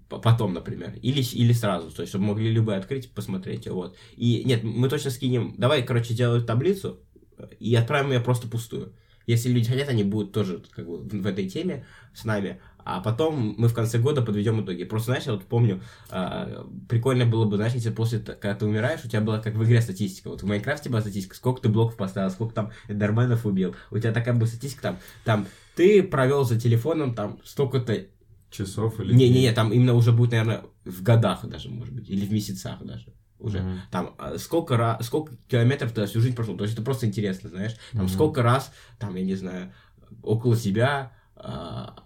по- потом, например, или, или сразу, то есть, чтобы могли любые открыть, посмотреть, вот. И нет, мы точно скинем, давай, короче, делаю таблицу э, и отправим ее просто пустую. Если люди хотят, они будут тоже как бы в этой теме с нами, а потом мы в конце года подведем итоги. Просто, знаешь, я вот помню, а, прикольно было бы, знаешь, если после, когда ты умираешь, у тебя была как в игре статистика. Вот в Майнкрафте была статистика, сколько ты блоков поставил, сколько там эндерменов убил. У тебя такая была статистика там, там ты провел за телефоном там столько-то Часов или... не-не-не, там именно уже будет, наверное, в годах даже, может быть, или в месяцах даже. Уже. Мгм. Там, а, сколько, раз, сколько километров ты всю жизнь прошел. То есть это просто интересно, знаешь. Там, Мгм. сколько раз, там, я не знаю, около себя а,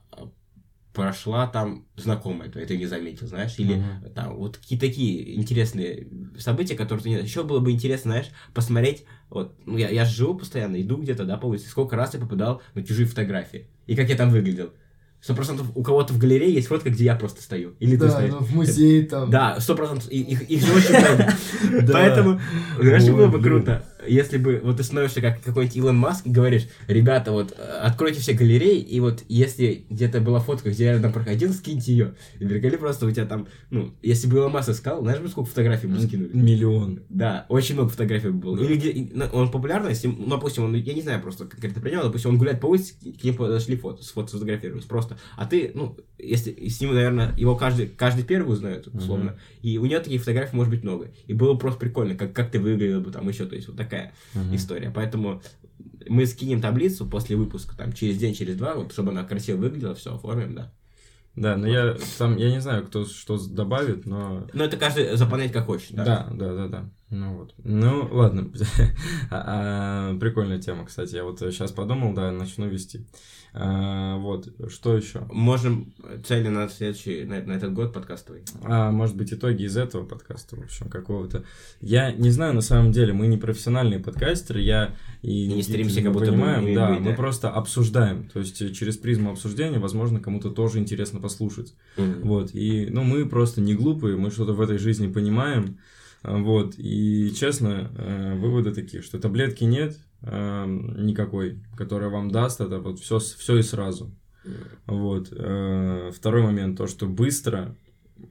прошла там знакомая твоя, ты не заметил, знаешь, или Мгм. там вот какие такие интересные события, которые ты не знаешь. Еще было бы интересно, знаешь, посмотреть, вот, ну, я, я живу постоянно, иду где-то, да, по улице, сколько раз я попадал на чужие фотографии, и как я там выглядел. Сто процентов у кого-то в галерее есть фотка, где я просто стою. Или ты Да, стоишь. ну, в музее там. Да, сто процентов. Их, их же очень много. Поэтому, знаешь, было бы круто, если бы вот ты становишься как какой-нибудь Илон Маск и говоришь, ребята, вот э, откройте все галереи, и вот если где-то была фотка, где я там проходил, скиньте ее. И приколи просто у тебя там, ну, если бы Илон Маск искал, знаешь бы, сколько фотографий бы скинули? Миллион. Да, очень много фотографий бы было. Или где ну, он популярный, если, ну, допустим, он, я не знаю просто конкретно про него, допустим, он гуляет по улице, к нему подошли фото, с фото сфотографировались просто. А ты, ну, если с ним, наверное, его каждый, каждый первый узнает, условно. И у него таких фотографий может быть много. И было бы просто прикольно, как, как ты выглядел бы там еще, то есть вот такая Мгм. история. Поэтому мы скинем таблицу после выпуска, там, через день, через два, вот, чтобы она красиво выглядела, все оформим, да. Да, но я там, я не знаю, кто что добавит, но Но это каждый заполнять как хочет, да. Да, да, да, да. Ну вот. Ну, ладно. А, а, Прикольная тема, кстати. Я вот сейчас подумал, да, начну вести. А, Вот, что еще? Можем цели на следующий, на, на этот год подкастовый. А, может быть, итоги из этого подкаста, в общем, какого-то. Я не знаю, на самом деле, мы не профессиональные подкастеры, я и, И не стремимся, как будто понимаем, да, мы да. просто обсуждаем, то есть через призму обсуждения, возможно, кому-то тоже интересно послушать. Вот, и, ну, мы просто не глупые, мы что-то в этой жизни понимаем, вот, и, честно, э, выводы такие, что таблетки нет э, никакой, которая вам даст это вот все, все и сразу. Вот. э, Второй момент, то, что быстро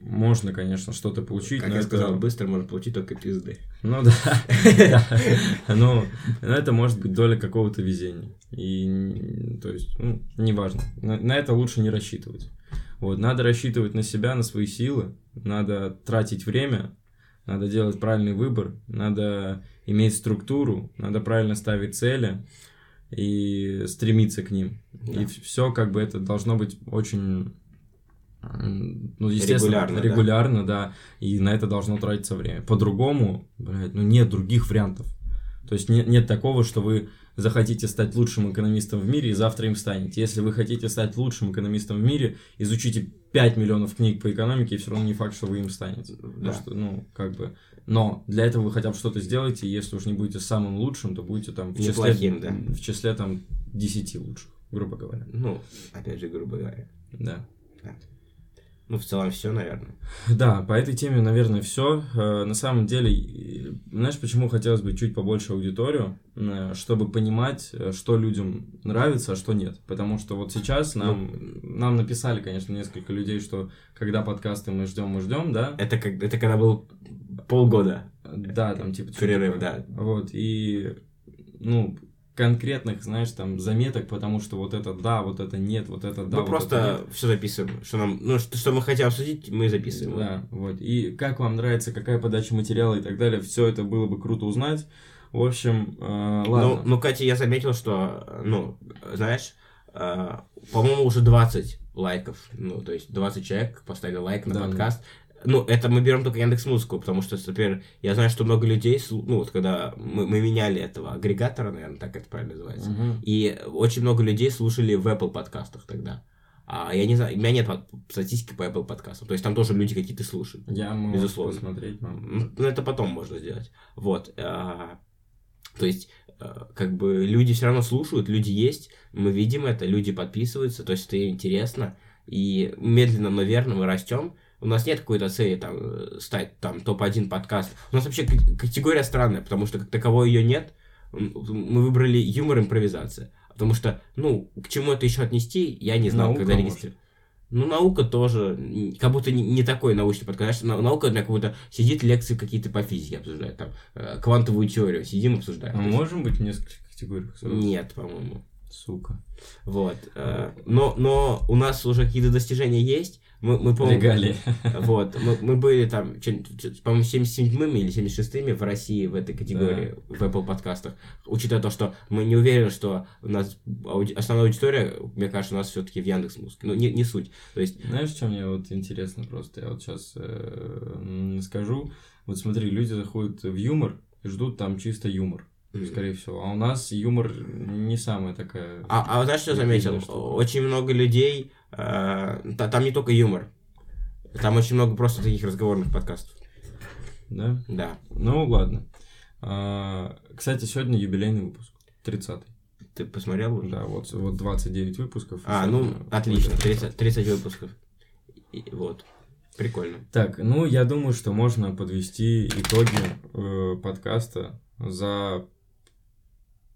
можно, конечно, что-то получить, Как я это- сказал, быстро можно получить только пизды. ну да, да. но это может быть доля какого-то везения. И, то есть, ну, неважно. На это лучше не рассчитывать. Вот, надо рассчитывать на себя, на свои силы, надо тратить время, надо делать правильный выбор, надо иметь структуру, надо правильно ставить цели и стремиться к ним. Да. И все как бы это должно быть очень ну, естественно, Регулярно, да. регулярно, да. и на это должно тратиться время. По-другому, блядь, ну нет других вариантов. То есть нет, нет такого, что вы захотите стать лучшим экономистом в мире и завтра им станете. Если вы хотите стать лучшим экономистом в мире, изучите 5 миллионов книг по экономике, и все равно не факт, что вы им станете. Потому Да. что, ну, как бы... Но для этого вы хотя бы что-то сделаете, и если уж не будете самым лучшим, то будете там в числе, Неплохим, да. в числе там 10 лучших, грубо говоря. Ну, опять же, грубо говоря. Да. Ну, в целом все, наверное. Да, по этой теме, наверное, все. На самом деле, э, знаешь, почему хотелось бы чуть побольше аудиторию, Э, чтобы понимать, э, что людям нравится, а что нет. Потому что вот сейчас нам, нам написали, конечно, несколько людей, что когда подкасты мы ждем, мы ждем, да? Это, как, это когда был полгода Да, там типа... перерыв, да. Вот, и, ну, конкретных, знаешь, там, заметок, потому что вот это да, вот это нет, вот это да, мы вот просто это нет. все записываем. Что нам, ну, что, что мы хотим обсудить, мы записываем. Да, вот. И как вам нравится, какая подача материала и так далее, все это было бы круто узнать. В общем, э, Ну, ладно. ну, Катя, я заметил, что, ну, знаешь, э, по-моему, уже 20 лайков. Ну, то есть 20 человек поставили лайк на Да, подкаст. Ну, это мы берем только Яндекс Музыку, потому что, например, я знаю, что много людей, ну, вот когда мы, мы меняли этого агрегатора, наверное, так это правильно называется, Мгм. и очень много людей слушали в Apple подкастах тогда. А я не знаю, у меня нет статистики по Apple подкастам. То есть там тоже люди какие-то слушают. Я могу безусловно. посмотреть, мам. Ну, ну, это потом можно сделать. Вот. а, То есть, а, как бы люди все равно слушают, люди есть, мы видим это, люди подписываются, то есть это интересно. И медленно, но верно мы растем. У нас нет какой-то цели там э, стать там топ-1 подкаст. У нас вообще категория странная, потому что как таковой ее нет. Мы выбрали юмор импровизация. Потому что, ну, к чему это еще отнести, я не знал, Наука, когда регистрировал. Ну, наука тоже, как будто не, не такой научный подкаст. Наука, для как будто сидит лекции какие-то по физике обсуждает, там, э, квантовую теорию, сидим обсуждаем. А можем быть в нескольких категориях? сразу? Нет, по-моему. Сука. Вот. э, Но, но у нас уже какие-то достижения есть. Мы, мы по-моему, Регалии. Вот, мы, мы были там, по-моему, 77-ми или 76-ми в России в этой категории, в Apple подкастах. Учитывая то, что мы не уверены, что у нас ауди- основная аудитория, мне кажется, у нас все-таки в Яндекс Музыке. Ну, не, не суть. То есть, Знаешь, что мне вот интересно просто? Я вот сейчас скажу. Вот смотри, люди заходят в юмор и ждут там чисто юмор. Мгм. скорее всего. А у нас юмор не самая такая... А, а вот знаешь, что заметил? что- Очень много людей, э, та- там не только юмор, там очень много просто таких разговорных подкастов. Да? Да. Ну, ладно. А, кстати, сегодня юбилейный выпуск. 30-й. Ты посмотрел уже? Да, вот, вот 29 выпусков. А, ну, отлично, будет. 30, 30 выпусков. И- вот. Прикольно. Так, ну, я думаю, что можно подвести итоги э, подкаста за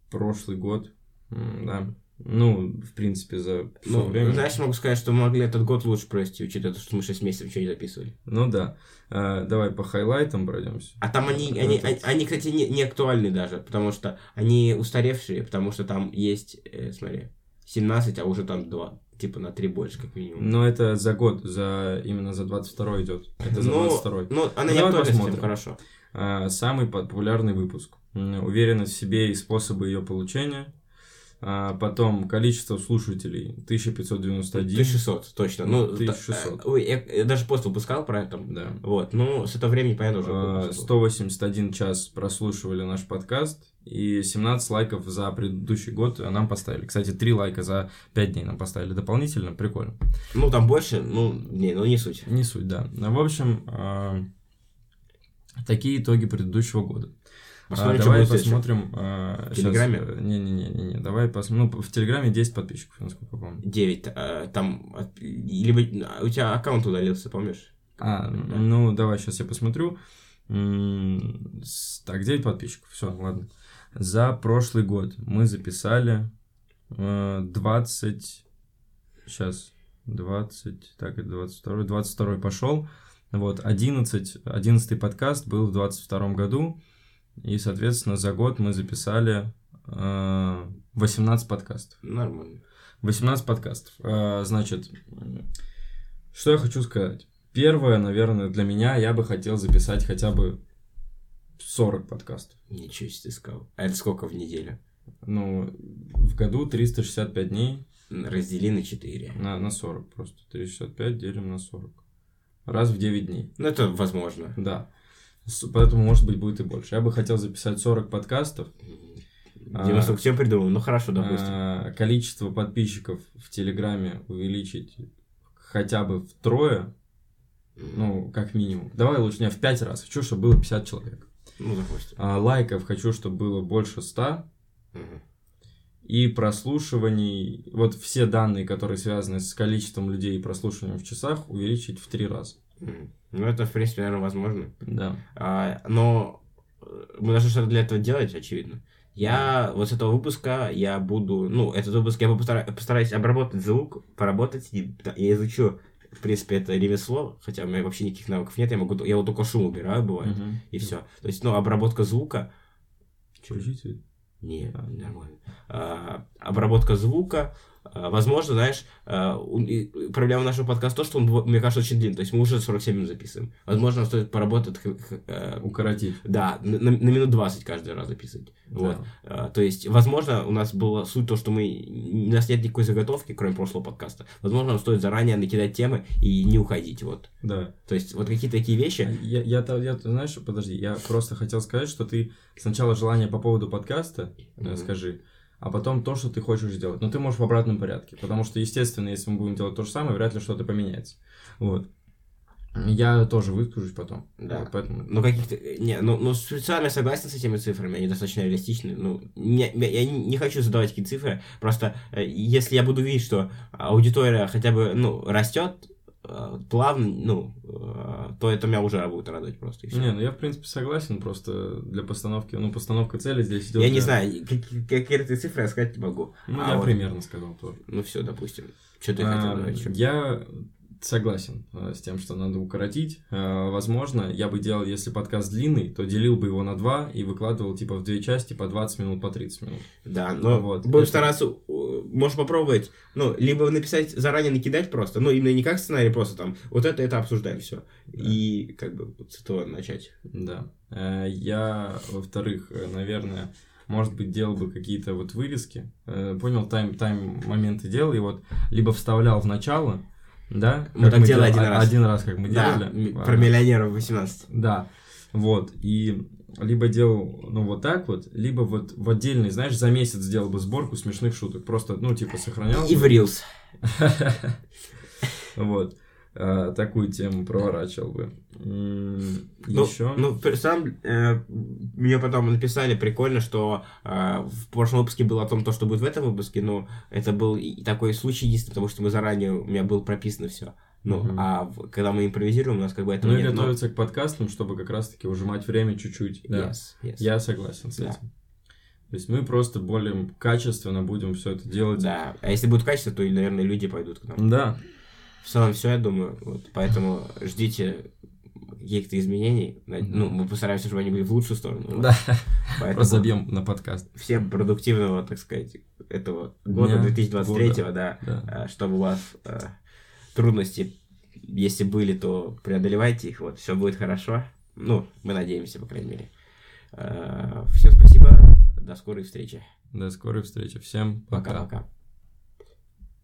прошлый год. Да. Ну, в принципе, за Ну, время. знаешь, могу сказать, что мы могли этот год лучше провести, учитывая то, что мы 6 месяцев ничего не записывали. Ну да. А, давай по хайлайтам пройдемся. А там они, они, Этот- они, они, кстати, не, не актуальны даже, потому что они устаревшие, потому что там есть, э, смотри, 17, а уже там 2, типа на 3 больше, как минимум. Но это за год, за именно за 22 идет. Это за ну, 22 ну, она Ну, не давай посмотрим. хорошо. А, Самый популярный выпуск. Уверенность в себе и способы ее получения. А, Потом количество слушателей 1591. 1600, точно. Ну, та- 1600. э, ой, я, я даже пост выпускал про это. Да. Вот, ну, с этого времени, понятно, уже. А, выпуск был. 181 час прослушивали наш подкаст. И 17 лайков за предыдущий год нам поставили. Кстати, 3 лайка за 5 дней нам поставили дополнительно. Прикольно. Ну, там больше, ну, не, ну, не суть. Не суть, да. Ну, В общем, а, такие итоги предыдущего года. Посмотрим, А, давай посмотрим. а, В Телеграме? Не-не-не, давай посмотрим. Ну, в Телеграме 10 подписчиков, насколько я помню. 9, э, там, от- либо а, у тебя аккаунт удалился, помнишь? А, Да. ну давай сейчас я посмотрю. Так, 9 подписчиков. Все, ладно. За прошлый год мы записали э, 20. Сейчас. 20. Так, это 22. 22 пошел. Вот, 11. 11 подкаст был в 22 году. И, соответственно, за год мы записали э, 18 подкастов. Нормально. 18 подкастов. А, Значит, что я хочу сказать. Первое, наверное, для меня я бы хотел записать хотя бы 40 подкастов. Ничего себе ты сказал. А это сколько в неделю? Ну, в году 365 дней Раздели на 4. на, на 40 просто. 365 делим на 40. Раз в 9 дней. Ну, это возможно. Да. Поэтому, может быть, будет и больше. Я бы хотел записать 40 подкастов. А. Дима столько всем придумал. Ну, хорошо, допустим. А, количество подписчиков в Телеграме увеличить хотя бы втрое, ну, как минимум. Давай лучше не в 5 раз. Хочу, чтобы было 50 человек. Ну, допустим. А, лайков хочу, чтобы было больше 100. Мгм. И прослушиваний, вот все данные, которые связаны с количеством людей и прослушиванием в часах, увеличить в 3 раза. Мгм. Ну, это, в принципе, наверное, возможно. Да. А, но э, мы должны что-то для этого делать, очевидно. Я вот с этого выпуска я буду, ну, этот выпуск я постара- постараюсь обработать звук, поработать, и я изучу, в принципе, это ремесло, хотя у меня вообще никаких навыков нет, я могу, я вот только шум убираю, бывает, Мгм. и все. То есть, ну, обработка звука, Включите. не, А. нормально. А, обработка звука. А, возможно, знаешь, а, проблема нашего подкаста то, что он, мне кажется, очень длинный. То есть мы уже 47 минут записываем. Возможно, стоит поработать, э, Укоротить. да, на, на- минут 20 каждый раз записывать. Вот. Да. А, то есть, возможно, у нас была суть то, что мы у нас нет никакой заготовки, кроме прошлого подкаста. Возможно, нам стоит заранее накидать темы и не уходить. Вот. Да. То есть, вот какие-то такие вещи. Я, я, я, знаешь, подожди, я просто хотел сказать, что ты сначала желание по поводу подкаста Мгм. скажи, а потом то, что ты хочешь сделать. Но ты можешь в обратном порядке, потому что, естественно, если мы будем делать то же самое, вряд ли что-то поменяется. Вот. Я тоже выскажусь потом. Да. Вот, поэтому... Ну, каких-то... Не, ну, ну, специально я согласен с этими цифрами, они достаточно реалистичны. Ну, не- я не хочу задавать какие цифры, просто э, если я буду видеть, что аудитория хотя бы, ну, растет э, плавно, ну, э, то это меня уже будет радовать просто. Не, ну я, в принципе, согласен, просто для постановки, ну, постановка цели здесь идет. Я не знаю, какие- какие-то цифры я сказать не могу. Ну, А я вот- примерно сказал тоже. Ну, все, допустим. Что ты хотел А, говорить? ещё? Я согласен э, с тем, что надо укоротить. Э, Возможно, я бы делал, если подкаст длинный, то делил бы его на два и выкладывал типа в две части по 20 минут, по 30 минут. Да, но вот, будем это- стараться, можешь попробовать, ну, либо написать, заранее накидать просто, ну, именно не как сценарий, просто там, вот это, это обсуждаем, все. И, как бы, вот с этого начать. Да. Э, Я, во-вторых, э, наверное, может быть, делал бы какие-то вот вырезки. Э, Понял, тайм, тайм моменты делал, и вот либо вставлял в начало, да? Мы так делали дел- один а- раз. Один раз, как мы Да, делали. про миллионеров 18. Да, вот, и либо делал, ну, вот так вот, либо вот в отдельный, знаешь, за месяц сделал бы сборку смешных шуток. Просто, ну, типа, сохранял. И в Reels. Вот. А, такую тему проворачивал бы. Еще? Ну, ну сам э, мне потом написали прикольно, что э, в прошлом выпуске было о том, то, что будет в этом выпуске, но это был такой случай единственный, потому что мы заранее, у меня было прописано все. Ну, угу. а когда мы импровизируем, у нас как бы это Ну, и готовиться но... к подкастам, чтобы как раз-таки ужимать время чуть-чуть. Да. Yes, yes. Я согласен с да. этим. То есть мы просто более качественно будем все это делать. Да, а если будет качество, то, наверное, люди пойдут к нам. Да. В целом все, я думаю. Вот, поэтому ждите каких-то изменений. Ну, мы постараемся, чтобы они были в лучшую сторону. Да. Поэтому Разобьем на подкаст. Всем продуктивного, так сказать, этого года, Дня, 2023, года. Да, да, а, чтобы у вас э, трудности, если были, то преодолевайте их, вот, все будет хорошо. Ну, мы надеемся, по крайней мере. Э, всем спасибо, до скорой встречи. До скорой встречи, всем пока. Пока-пока.